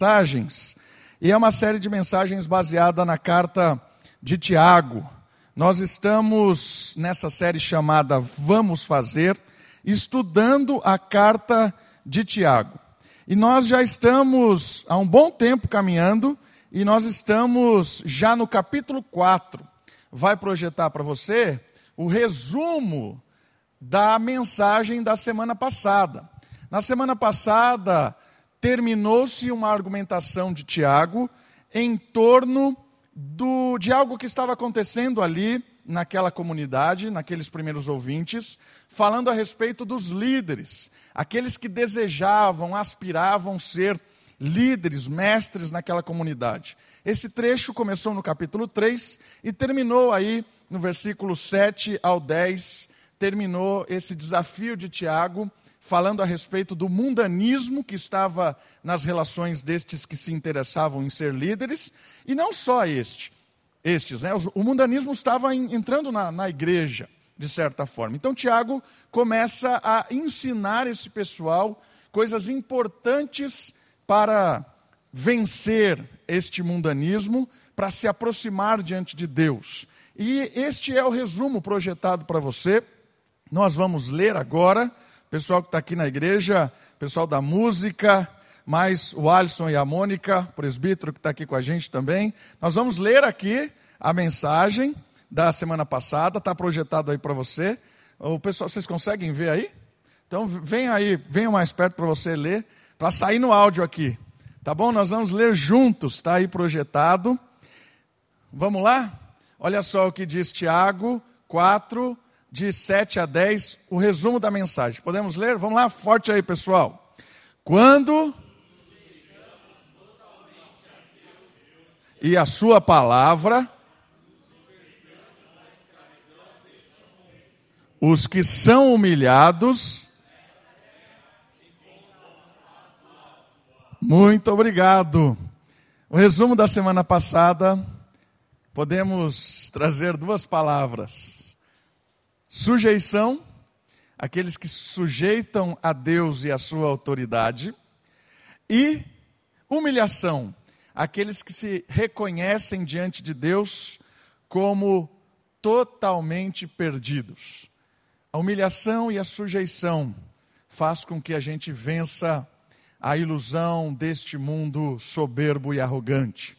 mensagens, e é uma série de mensagens baseada na carta de Tiago. Nós estamos nessa série chamada Vamos Fazer, estudando a carta de Tiago. E nós já estamos há um bom tempo caminhando e nós estamos já no capítulo 4. Vai projetar para você o resumo da mensagem da semana passada. Na semana passada, terminou-se uma argumentação de Tiago em torno do, de algo que estava acontecendo ali naquela comunidade, naqueles primeiros ouvintes, falando a respeito dos líderes, aqueles que desejavam, aspiravam ser líderes, mestres naquela comunidade. Esse trecho começou no capítulo 3 e terminou aí no versículo 7 ao 10, terminou esse desafio de Tiago falando a respeito do mundanismo que estava nas relações destes que se interessavam em ser líderes, e não só este, estes, né? o mundanismo estava entrando na, na igreja, de certa forma. Então, Tiago começa a ensinar esse pessoal coisas importantes para vencer este mundanismo, para se aproximar diante de Deus. E este é o resumo projetado para você. Nós vamos ler agora pessoal que está aqui na igreja, pessoal da música, mais o Alisson e a Mônica, presbítero que está aqui com a gente também. Nós vamos ler aqui a mensagem da semana passada, está projetado aí para você. O pessoal, vocês conseguem ver aí? Então vem aí, venham mais perto para você ler, para sair no áudio aqui. Tá bom? Nós vamos ler juntos, está aí projetado. Vamos lá? Olha só o que diz Tiago 4, de 7 a 10, o resumo da mensagem. Podemos ler? Vamos lá, forte aí, pessoal. Quando e a sua palavra, os que são humilhados, muito obrigado. O resumo da semana passada, podemos trazer duas palavras Sujeição, aqueles que sujeitam a Deus e a sua autoridade. E humilhação, aqueles que se reconhecem diante de Deus como totalmente perdidos. A humilhação e a sujeição faz com que a gente vença a ilusão deste mundo soberbo e arrogante.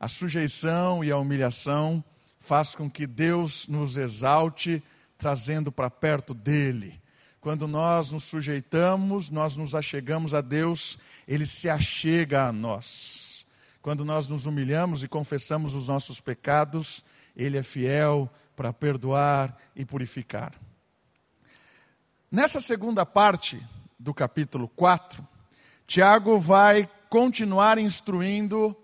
A sujeição e a humilhação faz com que Deus nos exalte trazendo para perto dele. Quando nós nos sujeitamos, nós nos achegamos a Deus, ele se achega a nós. Quando nós nos humilhamos e confessamos os nossos pecados, ele é fiel para perdoar e purificar. Nessa segunda parte do capítulo 4, Tiago vai continuar instruindo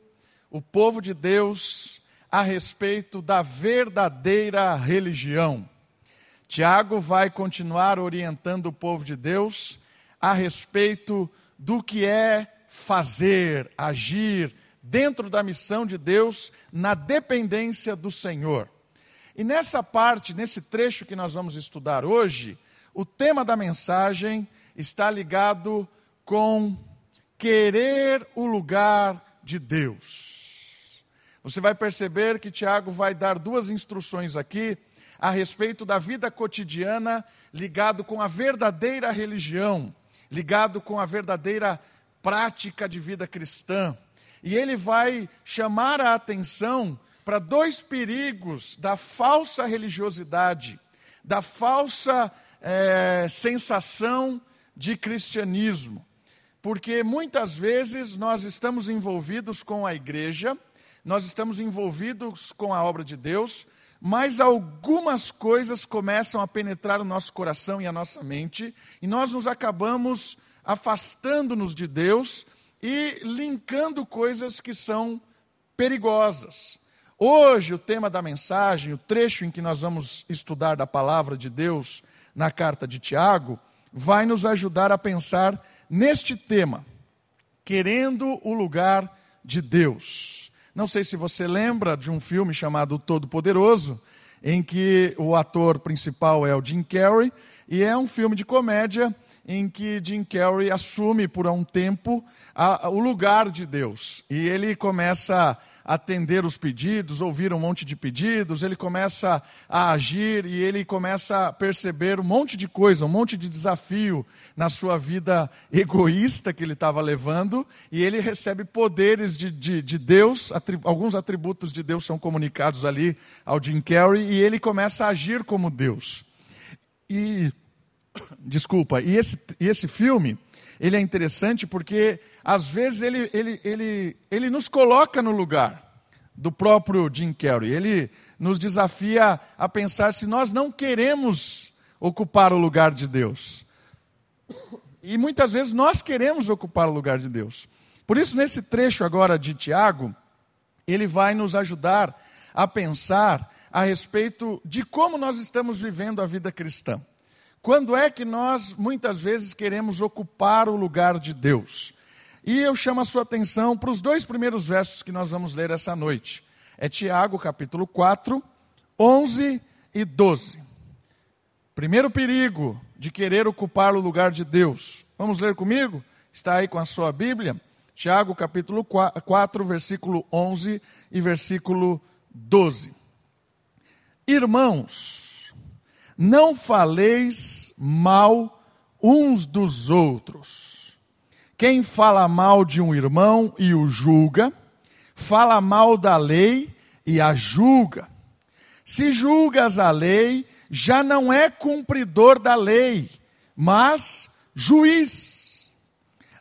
o povo de Deus a respeito da verdadeira religião. Tiago vai continuar orientando o povo de Deus a respeito do que é fazer, agir dentro da missão de Deus na dependência do Senhor. E nessa parte, nesse trecho que nós vamos estudar hoje, o tema da mensagem está ligado com querer o lugar de Deus. Você vai perceber que Tiago vai dar duas instruções aqui a respeito da vida cotidiana ligado com a verdadeira religião, ligado com a verdadeira prática de vida cristã. E ele vai chamar a atenção para dois perigos da falsa religiosidade, da falsa é, sensação de cristianismo. Porque muitas vezes nós estamos envolvidos com a igreja, nós estamos envolvidos com a obra de Deus, mas algumas coisas começam a penetrar o nosso coração e a nossa mente, e nós nos acabamos afastando-nos de Deus e linkando coisas que são perigosas. Hoje, o tema da mensagem, o trecho em que nós vamos estudar da palavra de Deus na carta de Tiago, vai nos ajudar a pensar neste tema, querendo o lugar de Deus. Não sei se você lembra de um filme chamado Todo Poderoso, em que o ator principal é o Jim Carrey, e é um filme de comédia em que Jim Carrey assume por um tempo a, a, o lugar de Deus. E ele começa a atender os pedidos, ouvir um monte de pedidos, ele começa a agir e ele começa a perceber um monte de coisa, um monte de desafio na sua vida egoísta que ele estava levando, e ele recebe poderes de, de, de Deus, alguns atributos de Deus são comunicados ali ao Jim Carrey, e ele começa a agir como Deus. E Desculpa, e esse, e esse filme, ele é interessante porque, às vezes, ele, ele, ele, ele nos coloca no lugar do próprio Jim Carrey. Ele nos desafia a pensar se nós não queremos ocupar o lugar de Deus. E muitas vezes nós queremos ocupar o lugar de Deus. Por isso, nesse trecho agora de Tiago, ele vai nos ajudar a pensar a respeito de como nós estamos vivendo a vida cristã. Quando é que nós muitas vezes queremos ocupar o lugar de Deus? E eu chamo a sua atenção para os dois primeiros versos que nós vamos ler essa noite. É Tiago, capítulo 4, 11 e 12. Primeiro perigo de querer ocupar o lugar de Deus. Vamos ler comigo? Está aí com a sua Bíblia? Tiago, capítulo 4, versículo 11 e versículo 12. Irmãos, não faleis mal uns dos outros. Quem fala mal de um irmão e o julga, fala mal da lei e a julga. Se julgas a lei, já não é cumpridor da lei, mas juiz.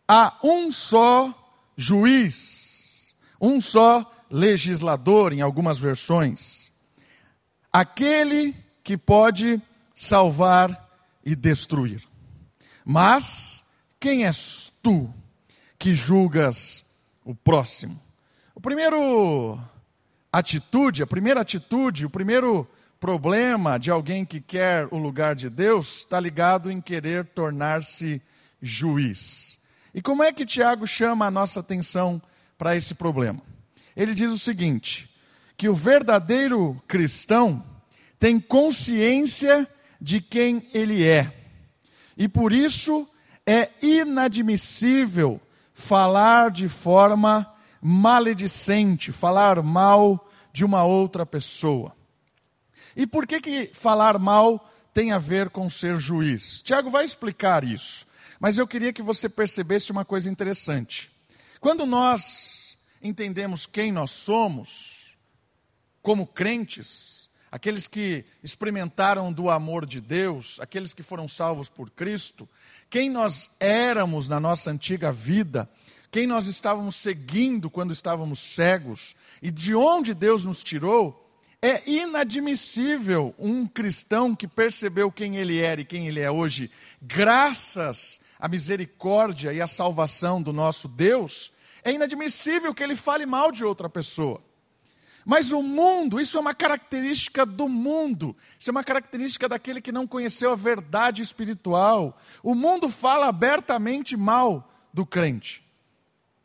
Há um só juiz, um só legislador, em algumas versões. Aquele que pode salvar e destruir. Mas quem és tu que julgas o próximo? O primeiro atitude, a primeira atitude, o primeiro problema de alguém que quer o lugar de Deus está ligado em querer tornar-se juiz. E como é que Tiago chama a nossa atenção para esse problema? Ele diz o seguinte: que o verdadeiro cristão tem consciência de quem ele é. E por isso é inadmissível falar de forma maledicente, falar mal de uma outra pessoa. E por que, que falar mal tem a ver com ser juiz? Tiago vai explicar isso, mas eu queria que você percebesse uma coisa interessante. Quando nós entendemos quem nós somos, como crentes, aqueles que experimentaram do amor de Deus, aqueles que foram salvos por Cristo, quem nós éramos na nossa antiga vida, quem nós estávamos seguindo quando estávamos cegos e de onde Deus nos tirou, é inadmissível um cristão que percebeu quem ele era e quem ele é hoje, graças à misericórdia e à salvação do nosso Deus, é inadmissível que ele fale mal de outra pessoa. Mas o mundo, isso é uma característica do mundo, isso é uma característica daquele que não conheceu a verdade espiritual. O mundo fala abertamente mal do crente.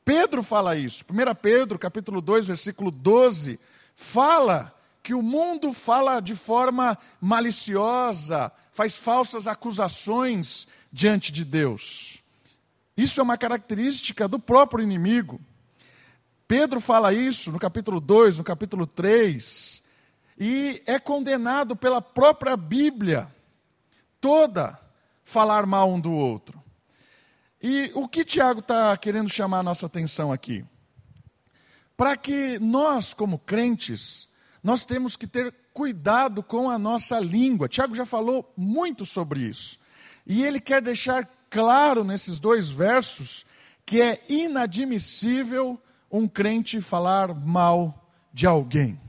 Pedro fala isso. 1 Pedro, capítulo 2, versículo 12, fala que o mundo fala de forma maliciosa, faz falsas acusações diante de Deus. Isso é uma característica do próprio inimigo. Pedro fala isso no capítulo 2, no capítulo 3, e é condenado pela própria Bíblia toda falar mal um do outro. E o que Tiago está querendo chamar a nossa atenção aqui? Para que nós, como crentes, nós temos que ter cuidado com a nossa língua. Tiago já falou muito sobre isso. E ele quer deixar claro nesses dois versos que é inadmissível um crente falar mal de alguém.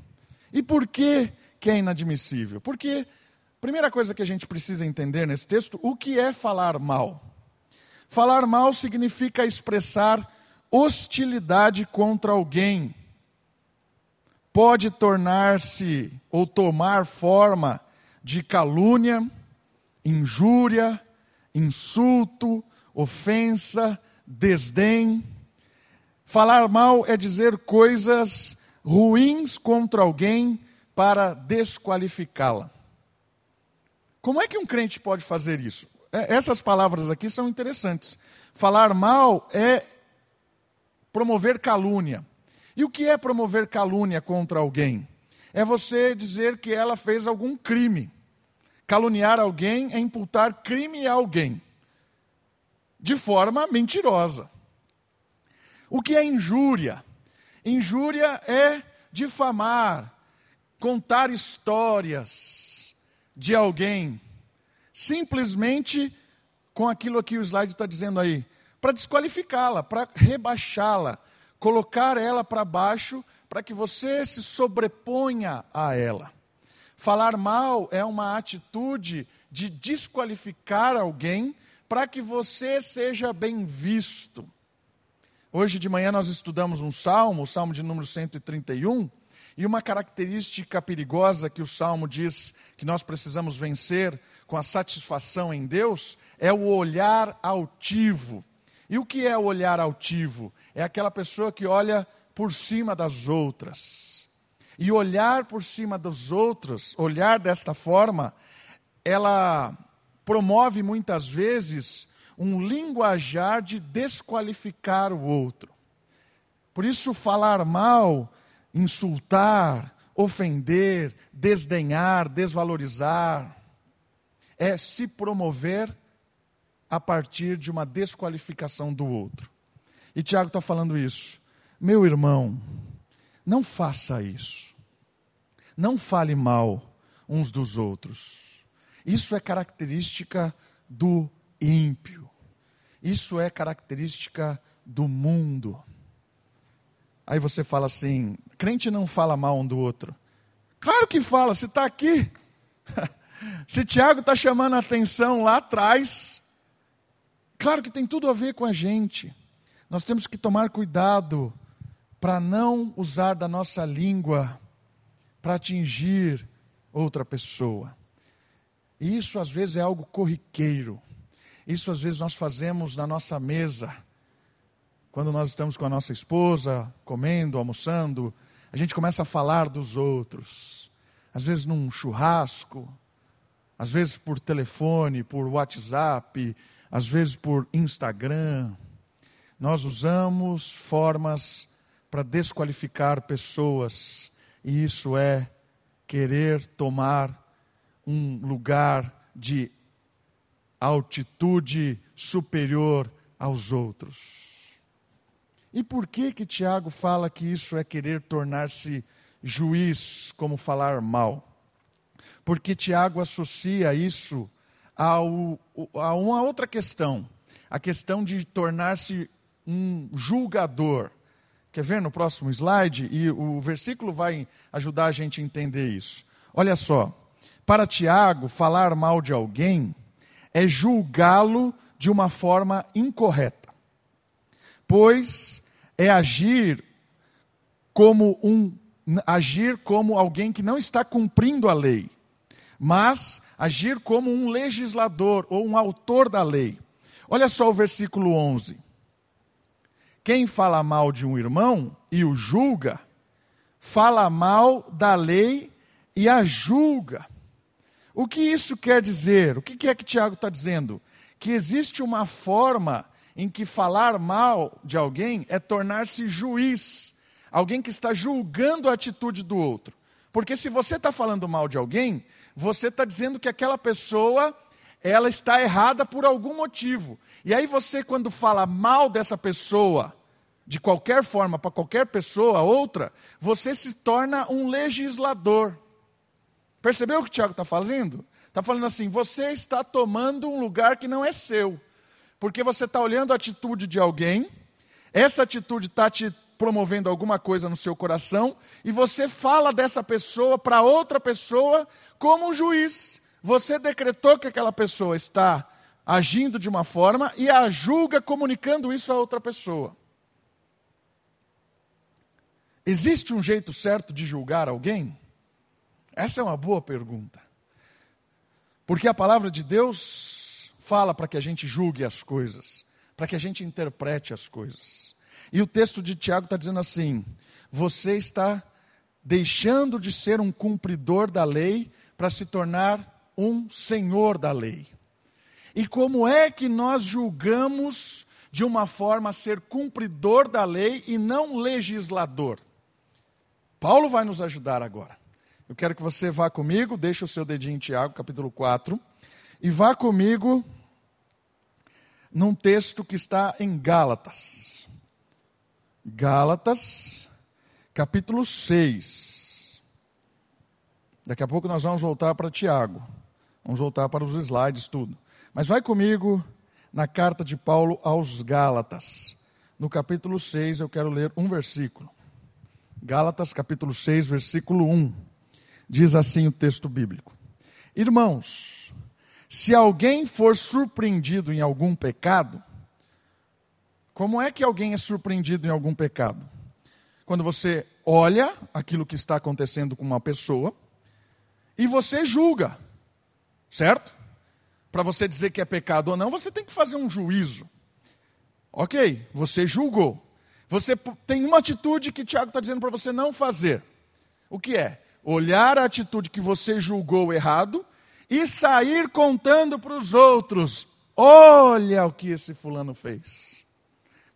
E por que, que é inadmissível? Porque, primeira coisa que a gente precisa entender nesse texto, o que é falar mal? Falar mal significa expressar hostilidade contra alguém. Pode tornar-se ou tomar forma de calúnia, injúria, insulto, ofensa, desdém. Falar mal é dizer coisas ruins contra alguém para desqualificá-la. Como é que um crente pode fazer isso? é, essas palavras aqui são interessantes. Falar mal é promover calúnia. E o que é promover calúnia contra alguém? É você dizer que ela fez algum crime. Caluniar alguém é imputar crime a alguém, de forma mentirosa. O que é injúria? Injúria é difamar, contar histórias de alguém, simplesmente com aquilo que o slide está dizendo aí, para desqualificá-la, para rebaixá-la, colocar ela para baixo, para que você se sobreponha a ela. Falar mal é uma atitude de desqualificar alguém para que você seja bem visto. Hoje de manhã nós estudamos um salmo, o salmo de número 131, e uma característica perigosa que o salmo diz que nós precisamos vencer com a satisfação em Deus é o olhar altivo. E o que é o olhar altivo? É aquela pessoa que olha por cima das outras. E olhar por cima dos outros, olhar desta forma, ela promove muitas vezes um linguajar de desqualificar o outro. Por isso, falar mal, insultar, ofender, desdenhar, desvalorizar, é se promover a partir de uma desqualificação do outro. E Tiago está falando isso. Meu irmão, não faça isso. Não fale mal uns dos outros. Isso é característica do ímpio. Isso é característica do mundo. Aí você fala assim: crente não fala mal um do outro. Claro que fala, se está aqui. se Tiago está chamando a atenção lá atrás, claro que tem tudo a ver com a gente. Nós temos que tomar cuidado para não usar da nossa língua para atingir outra pessoa. E isso às vezes é algo corriqueiro. Isso às vezes nós fazemos na nossa mesa, quando nós estamos com a nossa esposa, comendo, almoçando, a gente começa a falar dos outros. Às vezes num churrasco, às vezes por telefone, por WhatsApp, às vezes por Instagram. Nós usamos formas para desqualificar pessoas, e isso é querer tomar um lugar de altitude superior aos outros. E por que que Tiago fala que isso é querer tornar-se juiz, como falar mal? Porque Tiago associa isso ao, a uma outra questão, a questão de tornar-se um julgador. Quer ver no próximo slide? E o versículo vai ajudar a gente a entender isso. Olha só, para Tiago, falar mal de alguém é julgá-lo de uma forma incorreta, pois é agir como um agir como alguém que não está cumprindo a lei, mas agir como um legislador ou um autor da lei. Olha só o versículo 11. Quem fala mal de um irmão e o julga, fala mal da lei e a julga. O que isso quer dizer? O que é que Tiago está dizendo? Que existe uma forma em que falar mal de alguém é tornar-se juiz, alguém que está julgando a atitude do outro. Porque se você está falando mal de alguém, você está dizendo que aquela pessoa ela está errada por algum motivo. E aí você, quando fala mal dessa pessoa, de qualquer forma, para qualquer pessoa, outra, você se torna um legislador. Percebeu o que o Tiago está fazendo? Está falando assim: você está tomando um lugar que não é seu, porque você está olhando a atitude de alguém, essa atitude está te promovendo alguma coisa no seu coração, e você fala dessa pessoa para outra pessoa como um juiz. Você decretou que aquela pessoa está agindo de uma forma e a julga comunicando isso a outra pessoa. Existe um jeito certo de julgar alguém? Essa é uma boa pergunta. Porque a palavra de Deus fala para que a gente julgue as coisas, para que a gente interprete as coisas. E o texto de Tiago está dizendo assim: você está deixando de ser um cumpridor da lei para se tornar um senhor da lei. E como é que nós julgamos de uma forma a ser cumpridor da lei e não legislador? Paulo vai nos ajudar agora. Eu quero que você vá comigo, deixe o seu dedinho em Tiago, capítulo 4, e vá comigo num texto que está em Gálatas. Gálatas, capítulo 6. Daqui a pouco nós vamos voltar para Tiago. Vamos voltar para os slides, tudo. Mas vai comigo na carta de Paulo aos Gálatas. No capítulo 6, eu quero ler um versículo. Gálatas, capítulo 6, versículo 1. Diz assim o texto bíblico: Irmãos, se alguém for surpreendido em algum pecado, como é que alguém é surpreendido em algum pecado? Quando você olha aquilo que está acontecendo com uma pessoa e você julga, certo? Para você dizer que é pecado ou não, você tem que fazer um juízo. Ok, você julgou. Você tem uma atitude que Tiago está dizendo para você não fazer. O que é? Olhar a atitude que você julgou errado e sair contando para os outros: olha o que esse fulano fez.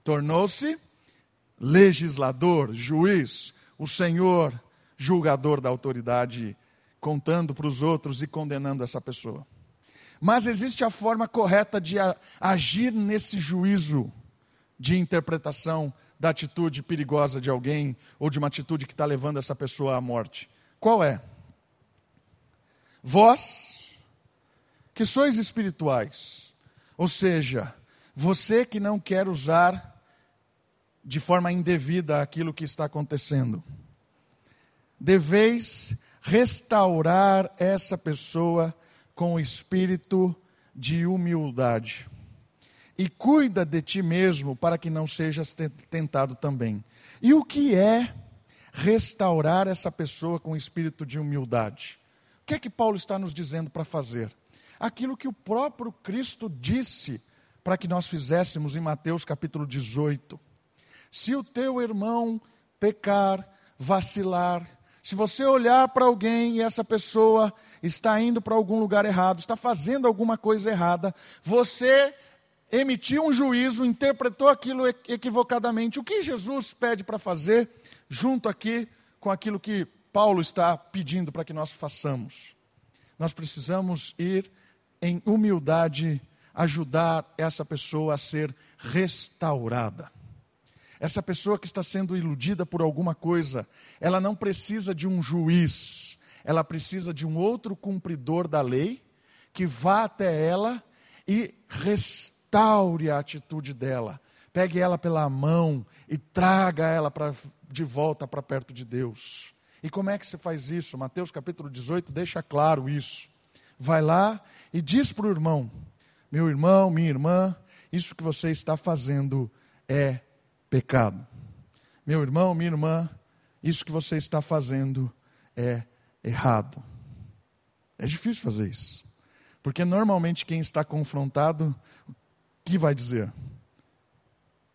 Tornou-se legislador, juiz, o senhor julgador da autoridade, contando para os outros e condenando essa pessoa. Mas existe a forma correta de agir nesse juízo de interpretação da atitude perigosa de alguém ou de uma atitude que está levando essa pessoa à morte. Qual é? Vós, que sois espirituais, ou seja, você que não quer usar de forma indevida aquilo que está acontecendo, deveis restaurar essa pessoa com o espírito de humildade e cuida de ti mesmo para que não sejas tentado também. E o que é restaurar essa pessoa com espírito de humildade? O que é que Paulo está nos dizendo para fazer? Aquilo que o próprio Cristo disse para que nós fizéssemos em Mateus capítulo 18. Se o teu irmão pecar, vacilar, se você olhar para alguém e essa pessoa está indo para algum lugar errado, está fazendo alguma coisa errada, você emitiu um juízo, interpretou aquilo equivocadamente. O que Jesus pede para fazer, junto aqui com aquilo que Paulo está pedindo para que nós façamos? Nós precisamos ir em humildade ajudar essa pessoa a ser restaurada. Essa pessoa que está sendo iludida por alguma coisa, ela não precisa de um juiz, ela precisa de um outro cumpridor da lei que vá até ela e restaure a atitude dela. Pegue ela pela mão e traga ela pra, de volta para perto de Deus. E como é que se faz isso? Mateus capítulo 18 deixa claro isso. Vai lá e diz para o irmão: Meu irmão, minha irmã, isso que você está fazendo é pecado. Meu irmão, minha irmã, isso que você está fazendo é errado. É difícil fazer isso. Porque normalmente quem está confrontado, que vai dizer?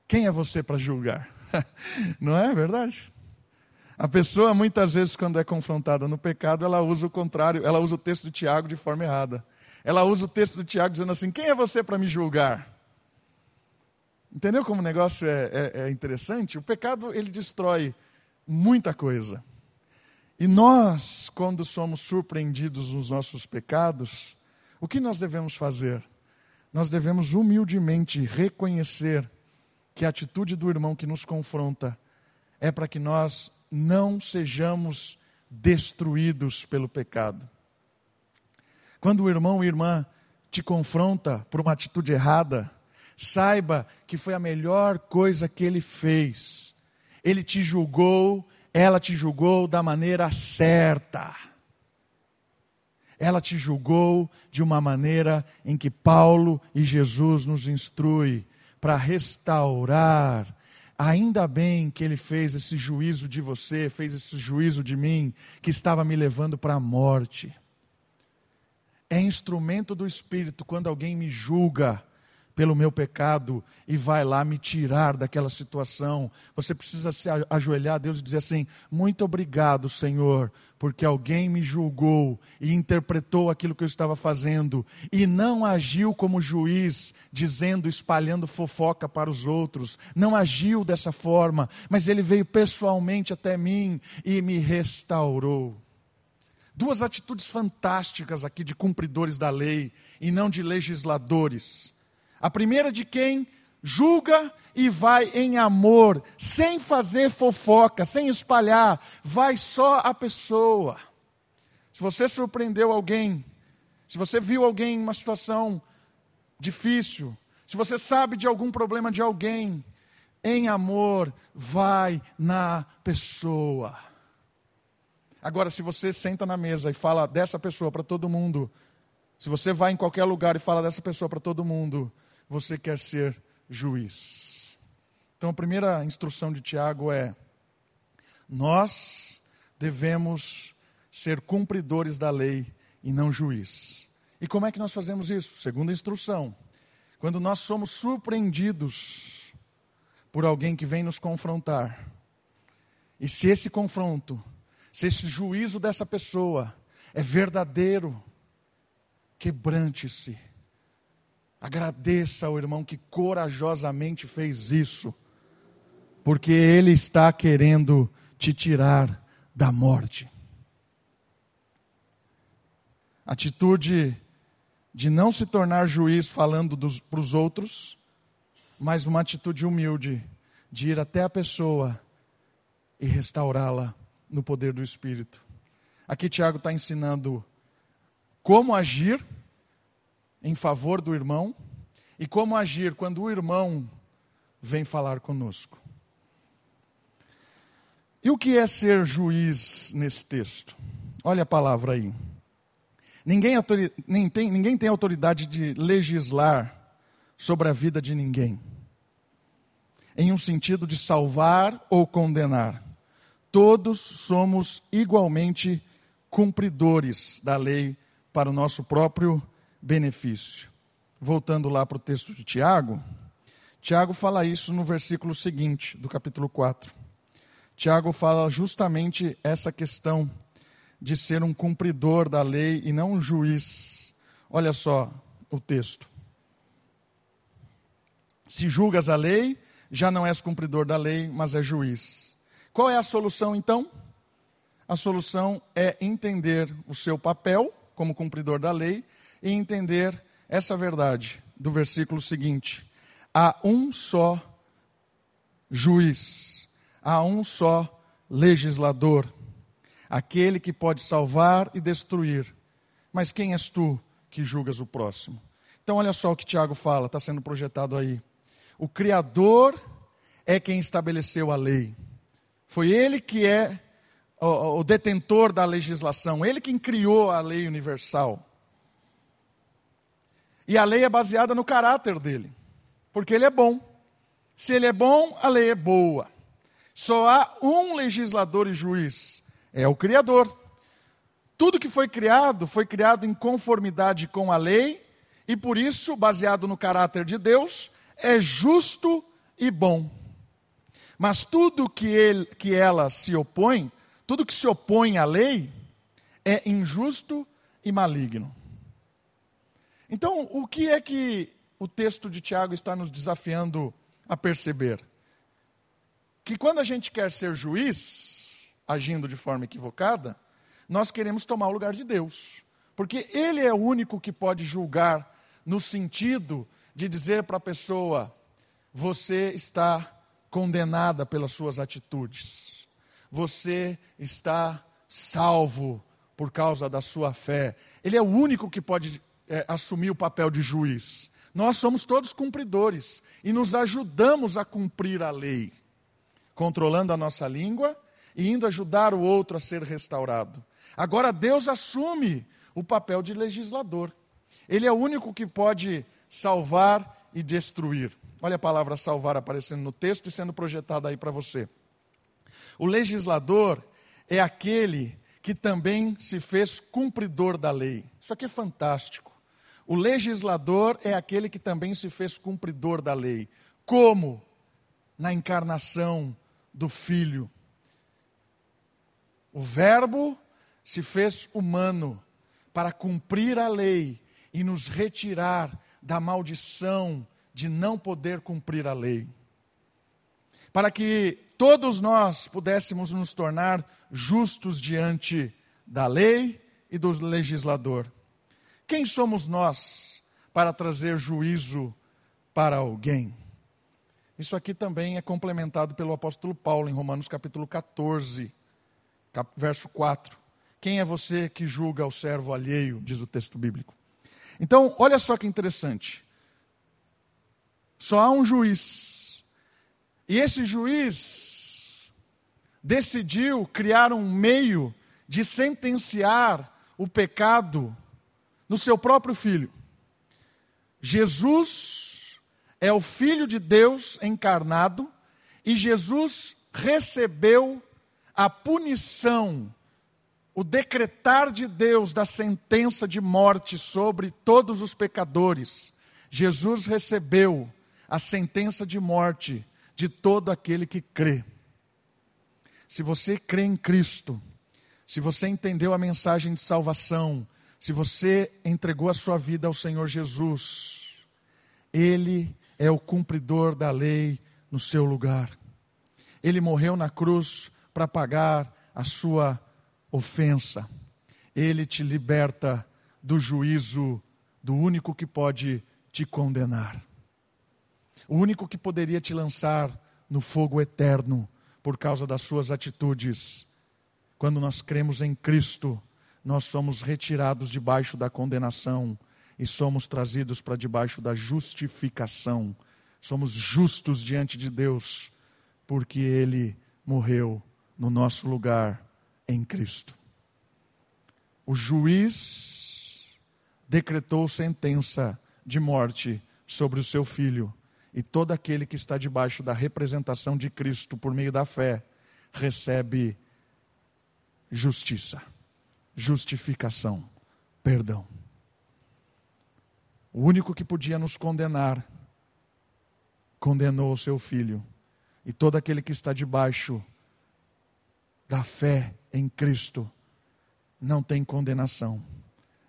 Quem é você para julgar? Não é verdade? A pessoa, muitas vezes, quando é confrontada no pecado, ela usa o contrário, ela usa o texto de Tiago de forma errada. Ela usa o texto de Tiago dizendo assim: quem é você para me julgar? Entendeu como o negócio é, é, é interessante? O pecado, ele destrói muita coisa. E nós, quando somos surpreendidos nos nossos pecados, o que nós devemos fazer? nós devemos humildemente reconhecer que a atitude do irmão que nos confronta é para que nós não sejamos destruídos pelo pecado. Quando o irmão ou irmã te confronta por uma atitude errada, saiba que foi a melhor coisa que ele fez. Ele te julgou, ela te julgou da maneira certa ela te julgou de uma maneira em que Paulo e Jesus nos instrui para restaurar. Ainda bem que ele fez esse juízo de você, fez esse juízo de mim, que estava me levando para a morte. É instrumento do Espírito quando alguém me julga pelo meu pecado e vai lá me tirar daquela situação. Você precisa se ajoelhar a Deus e dizer assim: Muito obrigado, Senhor, porque alguém me julgou e interpretou aquilo que eu estava fazendo e não agiu como juiz, dizendo, espalhando fofoca para os outros. Não agiu dessa forma, mas ele veio pessoalmente até mim e me restaurou. Duas atitudes fantásticas aqui de cumpridores da lei e não de legisladores. A primeira de quem julga e vai em amor, sem fazer fofoca, sem espalhar, vai só a pessoa. Se você surpreendeu alguém, se você viu alguém em uma situação difícil, se você sabe de algum problema de alguém, em amor, vai na pessoa. Agora, se você senta na mesa e fala dessa pessoa para todo mundo, se você vai em qualquer lugar e fala dessa pessoa para todo mundo, você quer ser juiz. Então, a primeira instrução de Tiago é: nós devemos ser cumpridores da lei e não juiz. E como é que nós fazemos isso? Segunda instrução: quando nós somos surpreendidos por alguém que vem nos confrontar, e se esse confronto se esse juízo dessa pessoa é verdadeiro, quebrante-se. Agradeça ao irmão que corajosamente fez isso, porque ele está querendo te tirar da morte. Atitude de não se tornar juiz falando para os outros, mas uma atitude humilde de ir até a pessoa e restaurá-la no poder do Espírito. Aqui Tiago está ensinando como agir em favor do irmão e como agir quando o irmão vem falar conosco. E o que é ser juiz nesse texto? Olha a palavra aí. Ninguém, nem tem, ninguém tem autoridade de legislar sobre a vida de ninguém, em um sentido de salvar ou condenar todos somos igualmente cumpridores da lei para o nosso próprio benefício. Voltando lá para o texto de Tiago, Tiago fala isso no versículo seguinte do capítulo 4. Tiago fala justamente essa questão de ser um cumpridor da lei e não um juiz. Olha só o texto. Se julgas a lei, já não és cumpridor da lei, mas é juiz. Qual é a solução então? A solução é entender o seu papel como cumpridor da lei e entender essa verdade do versículo seguinte: há um só juiz, há um só legislador, aquele que pode salvar e destruir. Mas quem és tu que julgas o próximo? Então, olha só o que Tiago fala, está sendo projetado aí. O Criador é quem estabeleceu a lei. Foi ele que é o, detentor da legislação, ele quem criou a lei universal. E a lei é baseada no caráter dele, porque ele é bom. Se ele é bom, a lei é boa. Só há um legislador e juiz, é o Criador. Tudo que foi criado foi criado em conformidade com a lei e por isso, baseado no caráter de Deus, é justo e bom. Mas tudo que, ele, que ela se opõe, tudo que se opõe à lei, é injusto e maligno. Então, o que é que o texto de Tiago está nos desafiando a perceber? Que quando a gente quer ser juiz, agindo de forma equivocada, nós queremos tomar o lugar de Deus. Porque Ele é o único que pode julgar no sentido de dizer para a pessoa: você está condenada pelas suas atitudes. Você está salvo por causa da sua fé. Ele é o único que pode é, assumir o papel de juiz. Nós somos todos cumpridores e nos ajudamos a cumprir a lei, controlando a nossa língua e indo ajudar o outro a ser restaurado. Agora Deus assume o papel de legislador. Ele é o único que pode salvar e destruir. Olha a palavra salvar aparecendo no texto e sendo projetada aí para você. O legislador é aquele que também se fez cumpridor da lei. Isso aqui é fantástico. O legislador é aquele que também se fez cumpridor da lei. Como? Na encarnação do Filho. O Verbo se fez humano para cumprir a lei e nos retirar da maldição de não poder cumprir a lei. Para que todos nós pudéssemos nos tornar justos diante da lei e do legislador. Quem somos nós para trazer juízo para alguém? Isso aqui também é complementado pelo apóstolo Paulo em Romanos capítulo 14, verso 4. Quem é você que julga o servo alheio, diz o texto bíblico. Então, olha só que interessante. Só há um juiz. E esse juiz decidiu criar um meio de sentenciar o pecado no seu próprio filho. Jesus é o filho de Deus encarnado e Jesus recebeu a punição, o decretar de Deus da sentença de morte sobre todos os pecadores. Jesus recebeu a sentença de morte de todo aquele que crê. Se você crê em Cristo, se você entendeu a mensagem de salvação, se você entregou a sua vida ao Senhor Jesus, Ele é o cumpridor da lei no seu lugar. Ele morreu na cruz para pagar a sua ofensa. Ele te liberta do juízo do único que pode te condenar. O único que poderia te lançar no fogo eterno por causa das suas atitudes quando nós cremos em Cristo, nós somos retirados debaixo da condenação e somos trazidos para debaixo da justificação. Somos justos diante de Deus, porque Ele morreu no nosso lugar em Cristo. O juiz decretou sentença de morte sobre o seu filho, e todo aquele que está debaixo da representação de Cristo por meio da fé recebe justiça, justificação, perdão. O único que podia nos condenar, condenou o seu filho. E todo aquele que está debaixo da fé em Cristo não tem condenação.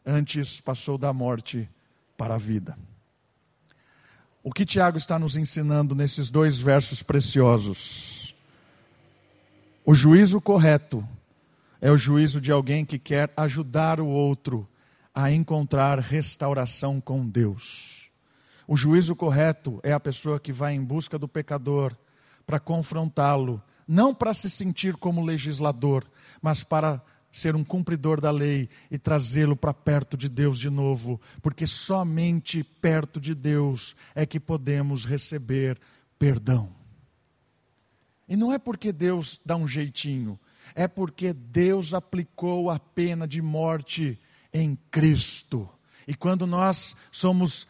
Antes passou da morte para a vida. O que Tiago está nos ensinando nesses dois versos preciosos? O juízo correto é o juízo de alguém que quer ajudar o outro a encontrar restauração com Deus. O juízo correto é a pessoa que vai em busca do pecador para confrontá-lo, não para se sentir como legislador, mas para ser um cumpridor da lei e trazê-lo para perto de Deus de novo, porque somente perto de Deus é que podemos receber perdão. E não é porque Deus dá um jeitinho, é porque Deus aplicou a pena de morte em Cristo. E quando nós somos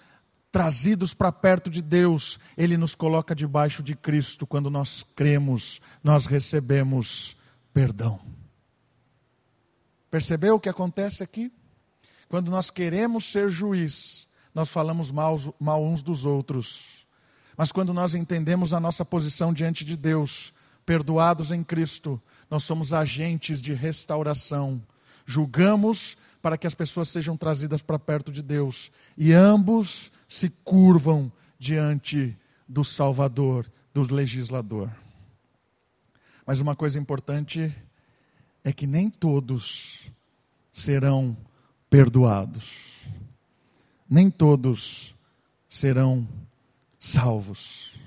trazidos para perto de Deus, Ele nos coloca debaixo de Cristo. Quando nós cremos, nós recebemos perdão. Percebeu o que acontece aqui? Quando nós queremos ser juiz, nós falamos mal, mal uns dos outros. Mas quando nós entendemos a nossa posição diante de Deus, perdoados em Cristo, nós somos agentes de restauração. Julgamos para que as pessoas sejam trazidas para perto de Deus. E ambos se curvam diante do Salvador, do legislador. Mas uma coisa importante é que nem todos serão perdoados. Nem todos serão salvos.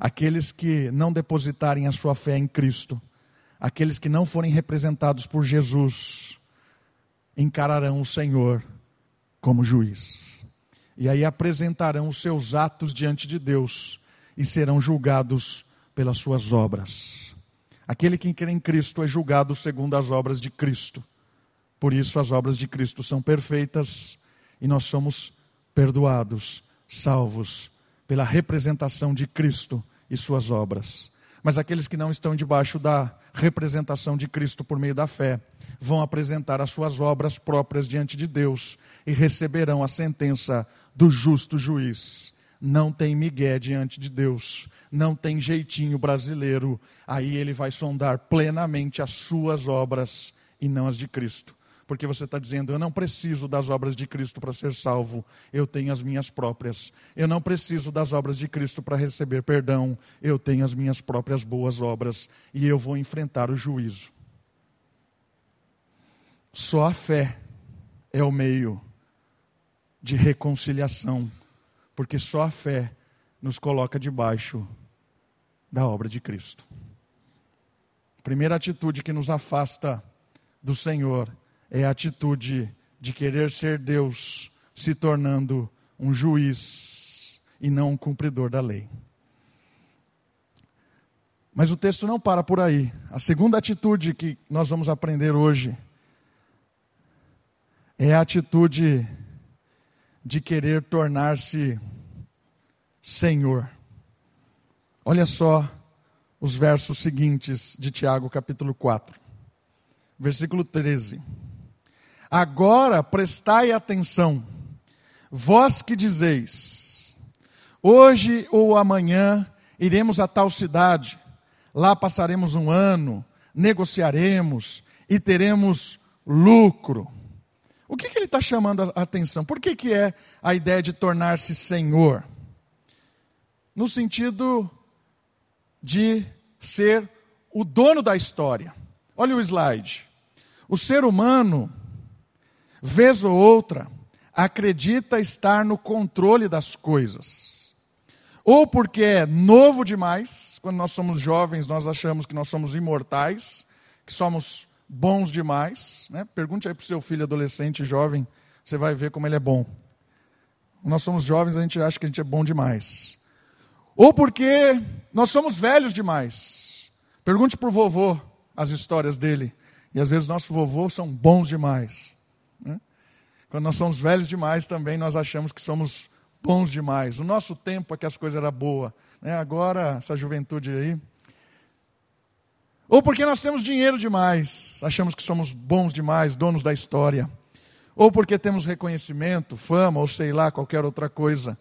Aqueles que não depositarem a sua fé em Cristo, aqueles que não forem representados por Jesus, encararão o Senhor como juiz. E aí apresentarão os seus atos diante de Deus e serão julgados pelas suas obras. Aquele que crê em Cristo é julgado segundo as obras de Cristo. Por isso, as obras de Cristo são perfeitas e nós somos perdoados, salvos pela representação de Cristo e suas obras. Mas aqueles que não estão debaixo da representação de Cristo por meio da fé vão apresentar as suas obras próprias diante de Deus e receberão a sentença do justo juiz. Não tem migué diante de Deus, não tem jeitinho brasileiro. Aí ele vai sondar plenamente as suas obras e não as de Cristo porque você está dizendo: eu não preciso das obras de Cristo para ser salvo, eu tenho as minhas próprias. Eu não preciso das obras de Cristo para receber perdão, eu tenho as minhas próprias boas obras e eu vou enfrentar o juízo. Só a fé é o meio de reconciliação, porque só a fé nos coloca debaixo da obra de Cristo. primeira atitude que nos afasta do Senhor é a atitude de querer ser Deus se tornando um juiz e não um cumpridor da lei. Mas o texto não para por aí. A segunda atitude que nós vamos aprender hoje é a atitude de querer tornar-se Senhor. Olha só os versos seguintes de Tiago, capítulo 4, versículo 13. Agora prestai atenção, vós que dizeis: hoje ou amanhã iremos a tal cidade, lá passaremos um ano, negociaremos e teremos lucro. O que, que ele está chamando a atenção? Por que, que é a ideia de tornar-se senhor? No sentido de ser o dono da história. Olha o slide. O ser humano vez ou outra, acredita estar no controle das coisas. Ou porque é novo demais, quando nós somos jovens, nós achamos que nós somos imortais, que somos bons demais. Né? Pergunte aí para o seu filho adolescente, jovem, você vai ver como ele é bom. Nós somos jovens, a gente acha que a gente é bom demais. Ou porque nós somos velhos demais. Pergunte para o vovô as histórias dele. E às vezes nossos vovôs são bons demais. Quando nós somos velhos demais, também nós achamos que somos bons demais. O nosso tempo é que as coisas eram boas. Né? Agora, essa juventude aí. Ou porque nós temos dinheiro demais, achamos que somos bons demais, donos da história. Ou porque temos reconhecimento, fama, ou sei lá, qualquer outra coisa.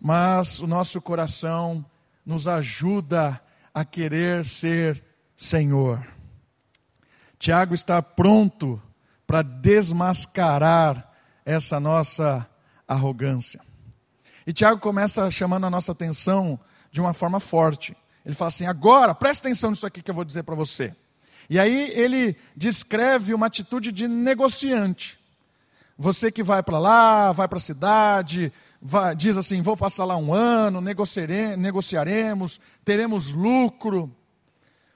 Mas o nosso coração nos ajuda a querer ser Senhor. Tiago está pronto para desmascarar essa nossa arrogância. E Tiago começa chamando a nossa atenção de uma forma forte. Ele fala assim: agora, presta atenção nisso aqui que eu vou dizer para você. E aí ele descreve uma atitude de negociante. Você que vai para lá, vai para a cidade, vai, diz assim: vou passar lá um ano, negociaremos, teremos lucro.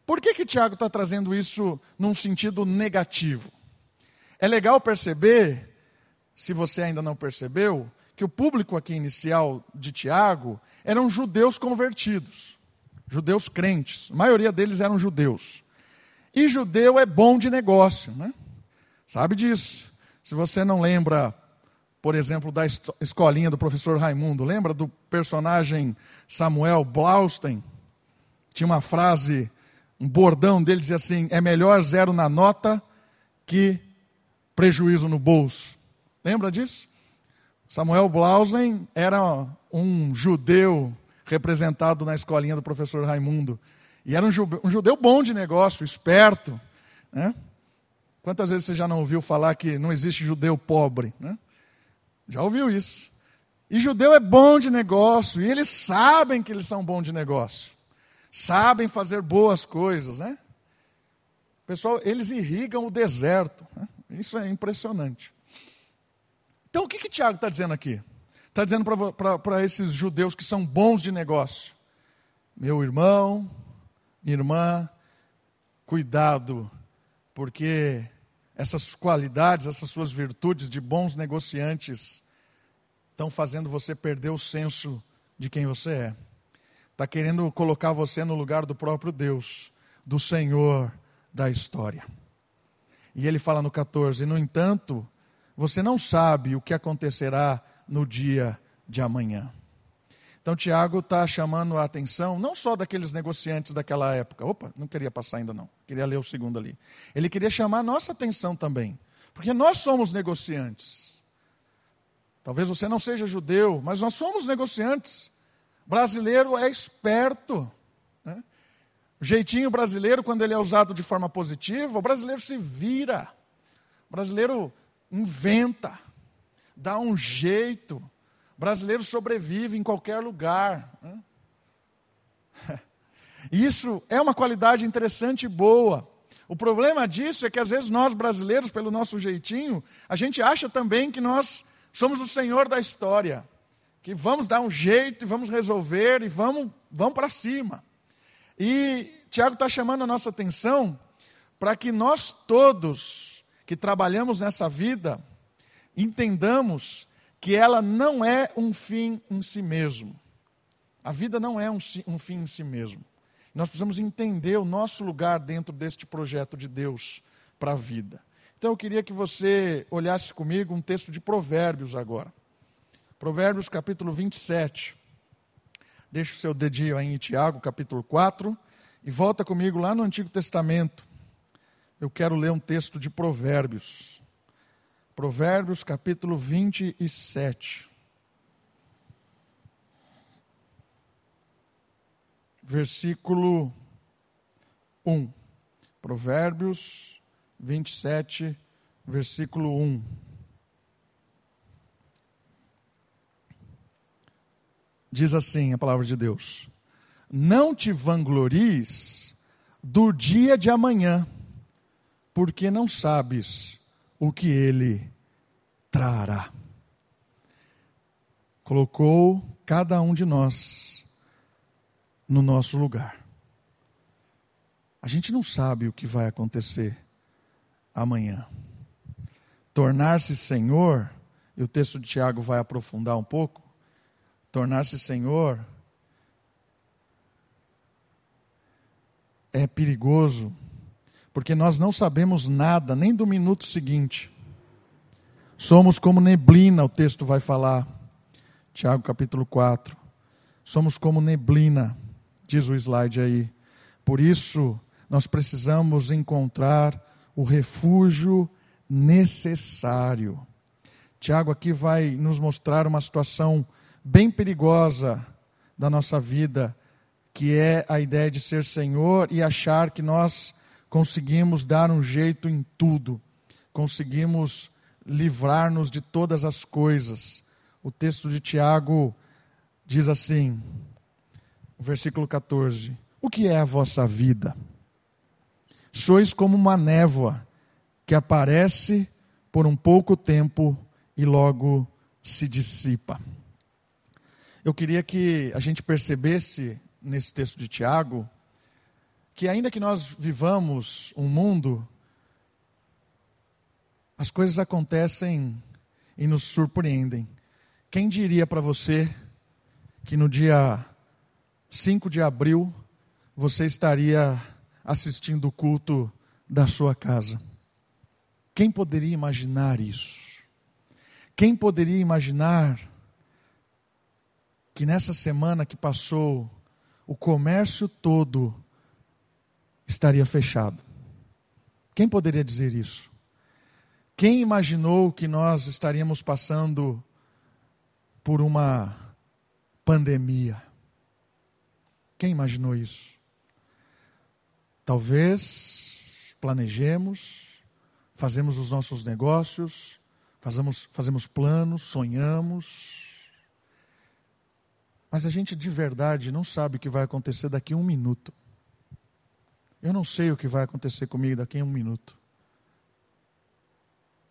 Por que, que Tiago está trazendo isso num sentido negativo? É legal perceber se você ainda não percebeu, que o público aqui inicial de Tiago eram judeus convertidos, judeus crentes. A maioria deles eram judeus. E judeu é bom de negócio, né? Sabe disso. Se você não lembra, por exemplo, da escolinha do professor Raimundo, lembra do personagem Samuel Blaustein? Tinha uma frase, um bordão dele dizia assim: é melhor zero na nota que prejuízo no bolso. Lembra disso? Samuel Blausen era um judeu representado na escolinha do professor Raimundo. E era um judeu, um judeu bom de negócio, esperto. Né? Quantas vezes você já não ouviu falar que não existe judeu pobre? Né? Já ouviu isso. E judeu é bom de negócio, e eles sabem que eles são bons de negócio. Sabem fazer boas coisas, né? Pessoal, eles irrigam o deserto. Né? Isso é impressionante. Então o que, que Tiago está dizendo aqui? Está dizendo para esses judeus que são bons de negócio: meu irmão, minha irmã, cuidado, porque essas qualidades, essas suas virtudes de bons negociantes estão fazendo você perder o senso de quem você é. Está querendo colocar você no lugar do próprio Deus, do Senhor da história. E ele fala no 14: No entanto, você não sabe o que acontecerá no dia de amanhã. Então, Tiago está chamando a atenção não só daqueles negociantes daquela época. Opa, não queria passar ainda não. Queria ler o segundo ali. Ele queria chamar a nossa atenção também. Porque nós somos negociantes. Talvez você não seja judeu, mas nós somos negociantes. Brasileiro é esperto. O jeitinho brasileiro, quando ele é usado de forma positiva, o brasileiro se vira. O brasileiro inventa, dá um jeito brasileiro sobrevive em qualquer lugar. Né? Isso é uma qualidade interessante e boa. O problema disso é que às vezes nós brasileiros, pelo nosso jeitinho, a gente acha também que nós somos o senhor da história, que vamos dar um jeito e vamos resolver e vamos, vamos para cima. E Tiago está chamando a nossa atenção para que nós todos que trabalhamos nessa vida entendamos que ela não é um fim em si mesmo. A vida não é um, um fim em si mesmo. Nós precisamos entender o nosso lugar dentro deste projeto de Deus para a vida. Então eu queria que você olhasse comigo um texto de Provérbios agora. Provérbios capítulo 27. Deixa o seu dedinho aí em Tiago, capítulo 4, e volta comigo lá no Antigo Testamento. Eu quero ler um texto de Provérbios. Provérbios capítulo 27. Versículo 1. Provérbios 27, versículo 1. Diz assim a palavra de Deus: Não te vanglories do dia de amanhã, porque não sabes o que ele trará. Colocou cada um de nós no nosso lugar. A gente não sabe o que vai acontecer amanhã. Tornar-se Senhor, e o texto de Tiago vai aprofundar um pouco, tornar-se Senhor é perigoso porque nós não sabemos nada, nem do minuto seguinte. Somos como neblina, o texto vai falar, Tiago capítulo 4. Somos como neblina, diz o slide aí. Por isso, nós precisamos encontrar o refúgio necessário. Tiago aqui vai nos mostrar uma situação bem perigosa da nossa vida, que é a ideia de ser Senhor e achar que nós conseguimos dar um jeito em tudo, conseguimos livrar-nos de todas as coisas. O texto de Tiago diz assim, versículo 14: O que é a vossa vida? Sois como uma névoa que aparece por um pouco tempo e logo se dissipa. Eu queria que a gente percebesse nesse texto de Tiago que ainda que nós vivamos um mundo, as coisas acontecem e nos surpreendem. Quem diria para você que no dia 5 de abril você estaria assistindo o culto da sua casa? Quem poderia imaginar isso? Quem poderia imaginar que nessa semana que passou, o comércio todo estaria fechado. Quem poderia dizer isso? Quem imaginou que nós estaríamos passando por uma pandemia? Quem imaginou isso? Talvez planejemos, fazemos os nossos negócios, fazemos, fazemos planos, sonhamos, mas a gente de verdade não sabe o que vai acontecer daqui a um minuto. Eu não sei o que vai acontecer comigo daqui a um minuto.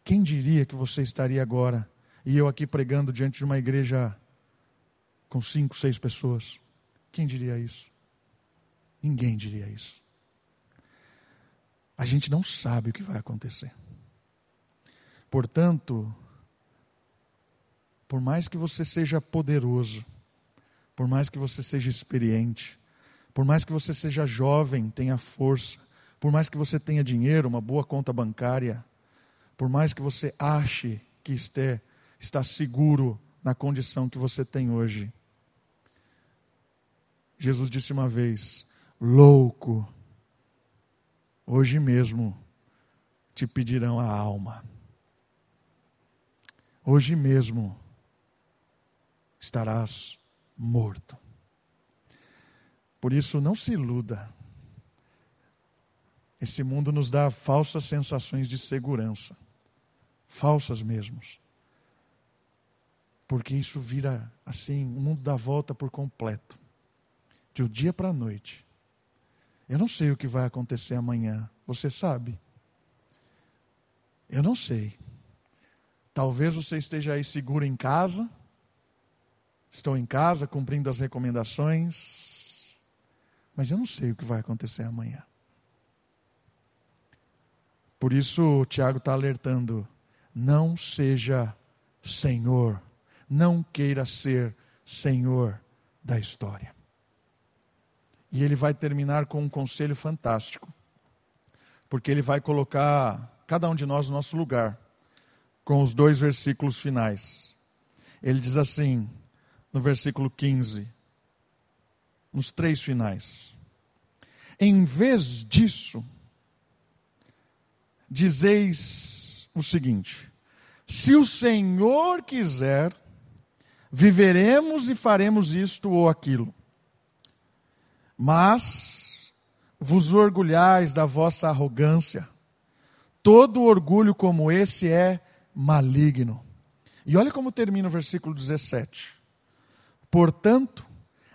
Quem diria que você estaria agora e eu aqui pregando diante de uma igreja com cinco, seis pessoas? Quem diria isso? Ninguém diria isso. A gente não sabe o que vai acontecer. Portanto, por mais que você seja poderoso, por mais que você seja experiente, por mais que você seja jovem, tenha força, por mais que você tenha dinheiro, uma boa conta bancária, por mais que você ache que este, está seguro na condição que você tem hoje, Jesus disse uma vez: louco, hoje mesmo te pedirão a alma. Hoje mesmo estarás morto. Por isso, não se iluda. Esse mundo nos dá falsas sensações de segurança, falsas mesmos. Porque isso vira assim, o mundo dá volta por completo, de um dia para a noite. Eu não sei o que vai acontecer amanhã, você sabe? Eu não sei. Talvez você esteja aí seguro em casa, estou em casa cumprindo as recomendações, mas eu não sei o que vai acontecer amanhã. Por isso, o Tiago está alertando: não seja senhor, não queira ser senhor da história. E ele vai terminar com um conselho fantástico, porque ele vai colocar cada um de nós no nosso lugar, com os dois versículos finais. Ele diz assim, no versículo 15, nos três finais: Em vez disso, dizeis o seguinte: se o Senhor quiser, viveremos e faremos isto ou aquilo. Mas vos orgulhais da vossa arrogância. Todo orgulho como esse é maligno. E olha como termina o versículo 17. Portanto,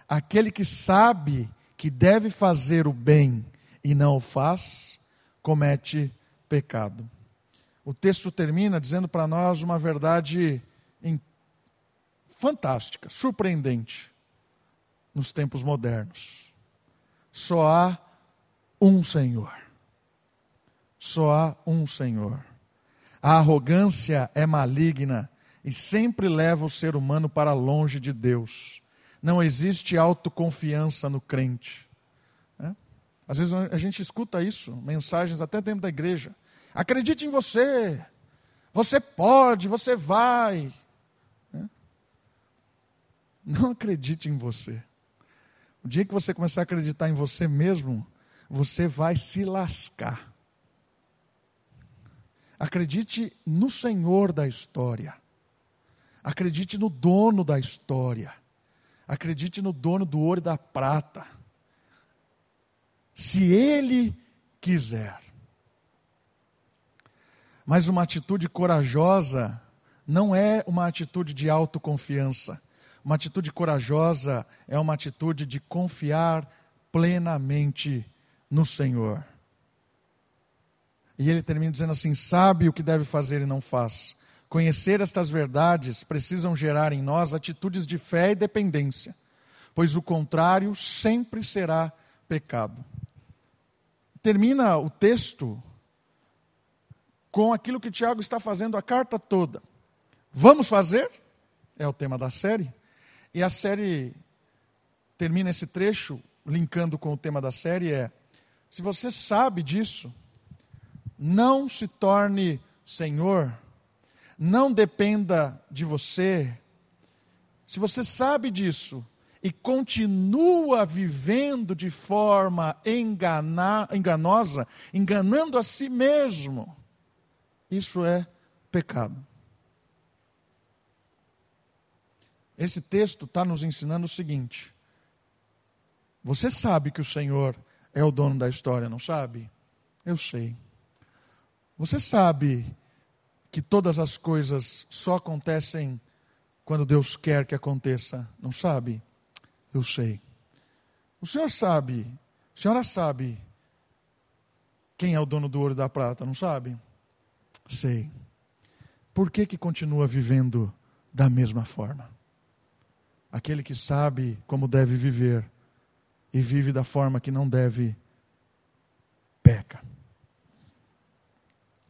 aquele que sabe que deve fazer o bem e não o faz, comete pecado. O texto termina dizendo para nós uma verdade fantástica, surpreendente nos tempos modernos. Só há um Senhor. Só há um Senhor. A arrogância é maligna e sempre leva o ser humano para longe de Deus. Não existe autoconfiança no crente. Às vezes a gente escuta isso, mensagens até dentro da igreja. Acredite em você. Você pode, você vai. Não acredite em você. O dia que você começar a acreditar em você mesmo, você vai se lascar. Acredite no Senhor da história. Acredite no dono da história. Acredite no dono do ouro e da prata se Ele quiser. Mas uma atitude corajosa não é uma atitude de autoconfiança. Uma atitude corajosa é uma atitude de confiar plenamente no Senhor. E ele termina dizendo assim: sabe o que deve fazer e não faz. Conhecer estas verdades precisam gerar em nós atitudes de fé e dependência, pois o contrário sempre será pecado termina o texto com aquilo que Tiago está fazendo a carta toda. Vamos fazer? É o tema da série. E a série termina esse trecho linkando com o tema da série é: se você sabe disso, não se torne senhor, não dependa de você. Se você sabe disso, e continua vivendo de forma engana, enganosa, enganando a si mesmo, isso é pecado. Esse texto está nos ensinando o seguinte: você sabe que o Senhor é o dono da história, não sabe? Eu sei. Você sabe que todas as coisas só acontecem quando Deus quer que aconteça, não sabe? Eu sei. O senhor sabe, a senhora sabe quem é o dono do ouro e da prata, não sabe? Sei. Por que, que continua vivendo da mesma forma? Aquele que sabe como deve viver e vive da forma que não deve, peca.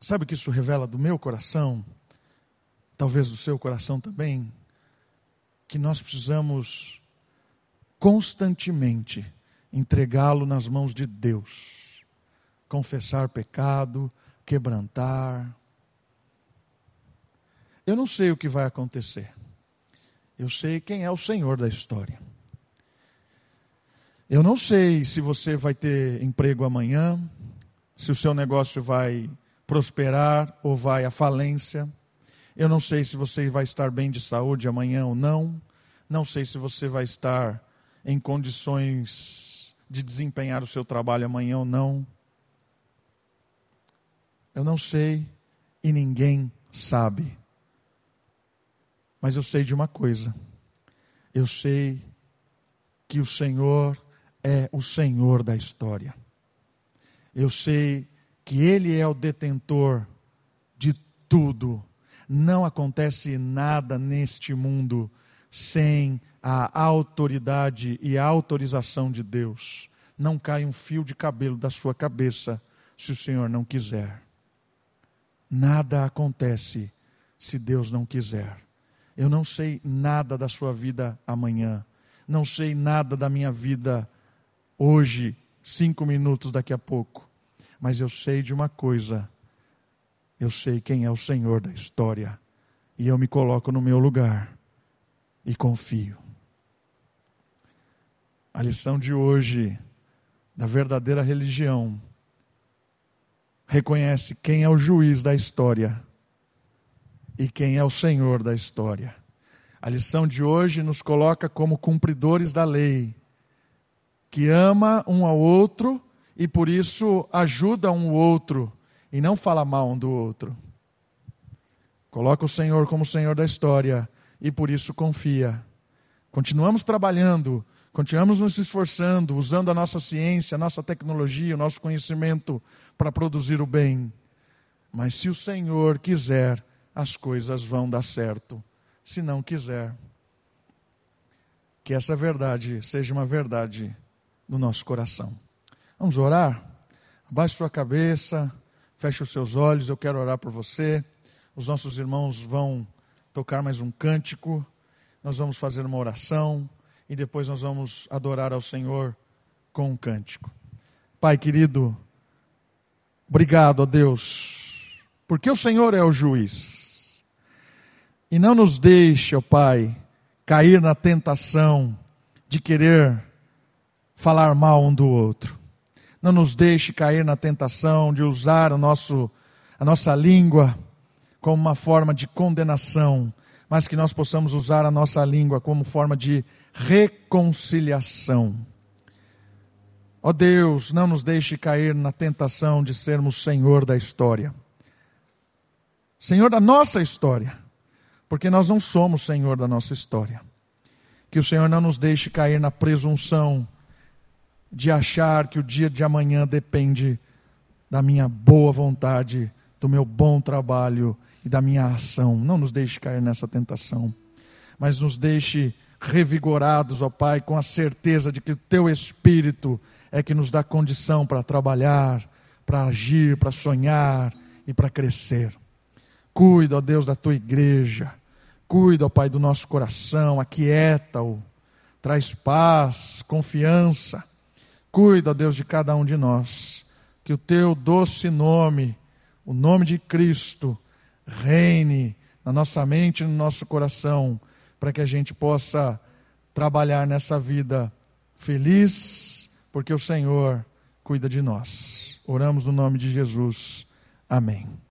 Sabe o que isso revela do meu coração? Talvez do seu coração também? Que nós precisamos constantemente entregá-lo nas mãos de Deus, confessar pecado, quebrantar. Eu não sei o que vai acontecer. Eu sei quem é o Senhor da história. Eu não sei se você vai ter emprego amanhã, se o seu negócio vai prosperar ou vai à falência. Eu não sei se você vai estar bem de saúde amanhã ou não. Não sei se você vai estar em condições de desempenhar o seu trabalho amanhã ou não. Eu não sei e ninguém sabe. Mas eu sei de uma coisa. Eu sei que o Senhor é o Senhor da história. Eu sei que Ele é o detentor de tudo. Não acontece nada neste mundo sem a autoridade e a autorização de Deus. Não cai um fio de cabelo da sua cabeça se o Senhor não quiser. Nada acontece se Deus não quiser. Eu não sei nada da sua vida amanhã. Não sei nada da minha vida hoje, cinco minutos daqui a pouco. Mas eu sei de uma coisa: eu sei quem é o Senhor da história. E eu me coloco no meu lugar e confio. A lição de hoje da verdadeira religião reconhece quem é o juiz da história e quem é o Senhor da história. A lição de hoje nos coloca como cumpridores da lei que ama um ao outro e por isso ajuda um ao outro e não fala mal um do outro. Coloca o Senhor como Senhor da história e por isso confia. Continuamos trabalhando, continuamos nos esforçando, usando a nossa ciência, a nossa tecnologia, o nosso conhecimento para produzir o bem. Mas se o Senhor quiser, as coisas vão dar certo. Se não quiser, que essa verdade seja uma verdade no nosso coração. Vamos orar? Abaixe sua cabeça, feche os seus olhos, eu quero orar por você. Os nossos irmãos vão tocar mais um cântico, nós vamos fazer uma oração e depois nós vamos adorar ao Senhor com um cântico. Pai querido, obrigado a Deus, porque o Senhor é o juiz. E não nos deixe, ó Pai, cair na tentação de querer falar mal um do outro. Não nos deixe cair na tentação de usar o nosso, a nossa língua como uma forma de condenação, mas que nós possamos usar a nossa língua como forma de reconciliação. Ó oh Deus, não nos deixe cair na tentação de sermos Senhor da história. Senhor da nossa história, porque nós não somos Senhor da nossa história. Que o Senhor não nos deixe cair na presunção de achar que o dia de amanhã depende da minha boa vontade, do meu bom trabalho e da minha ação. Não nos deixe cair nessa tentação, mas nos deixe revigorados, ó Pai, com a certeza de que o Teu Espírito é que nos dá condição para trabalhar, para agir, para sonhar e para crescer. Cuida, ó Deus, da Tua igreja. Cuida, ó Pai, do nosso coração, aquieta-o, traz paz, confiança Cuida, Deus, de cada um de nós. Que o teu doce nome, o nome de Cristo, reine na nossa mente e no nosso coração, para que a gente possa trabalhar nessa vida feliz, porque o Senhor cuida de nós. Oramos no nome de Jesus. Amém.